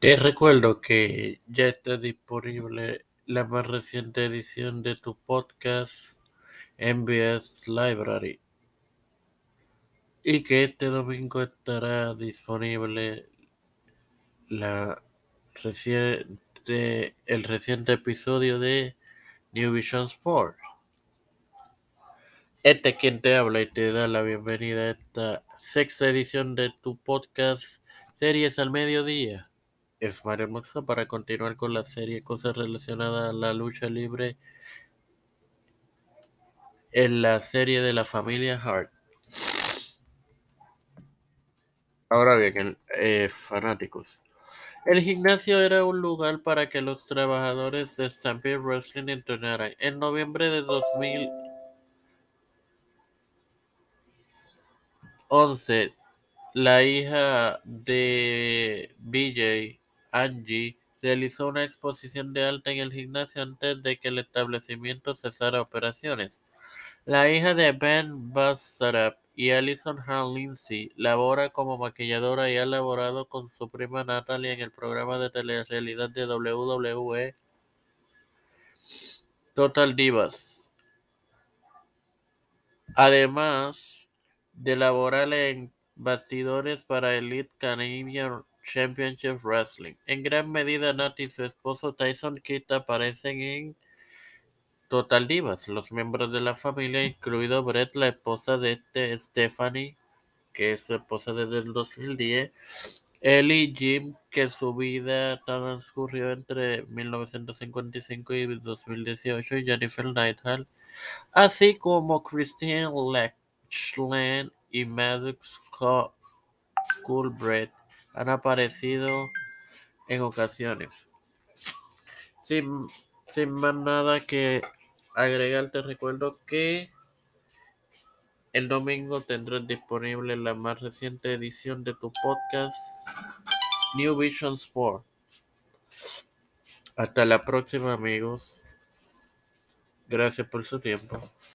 Te recuerdo que ya está disponible la más reciente edición de tu podcast MBS Library y que este domingo estará disponible la reciente, el reciente episodio de New Vision Sport. Este es quien te habla y te da la bienvenida a esta sexta edición de tu podcast Series al Mediodía. Es Mario Moxa para continuar con la serie Cosas relacionadas a la lucha libre en la serie de la familia Hart. Ahora bien, eh, fanáticos. El gimnasio era un lugar para que los trabajadores de Stampede Wrestling entrenaran. En noviembre de 2011, la hija de BJ, Angie, realizó una exposición de alta en el gimnasio antes de que el establecimiento cesara operaciones. La hija de Ben Bassarab y Alison Hall Lindsay labora como maquilladora y ha laborado con su prima Natalie en el programa de telerrealidad de WWE Total Divas. Además de laborar en bastidores para Elite Canadian Championship Wrestling. En gran medida, Nat y su esposo Tyson Kidd aparecen en Total Divas. Los miembros de la familia, incluido Brett, la esposa de este Stephanie, que es su esposa desde el 2010, Ellie y Jim, que su vida transcurrió entre 1955 y 2018, y Jennifer Neidhart, así como Christine Lechland y Maddox Coolbread han aparecido en ocasiones. Sin, sin más nada que agregar, te recuerdo que el domingo tendrás disponible la más reciente edición de tu podcast New Vision Sport. Hasta la próxima amigos. Gracias por su tiempo.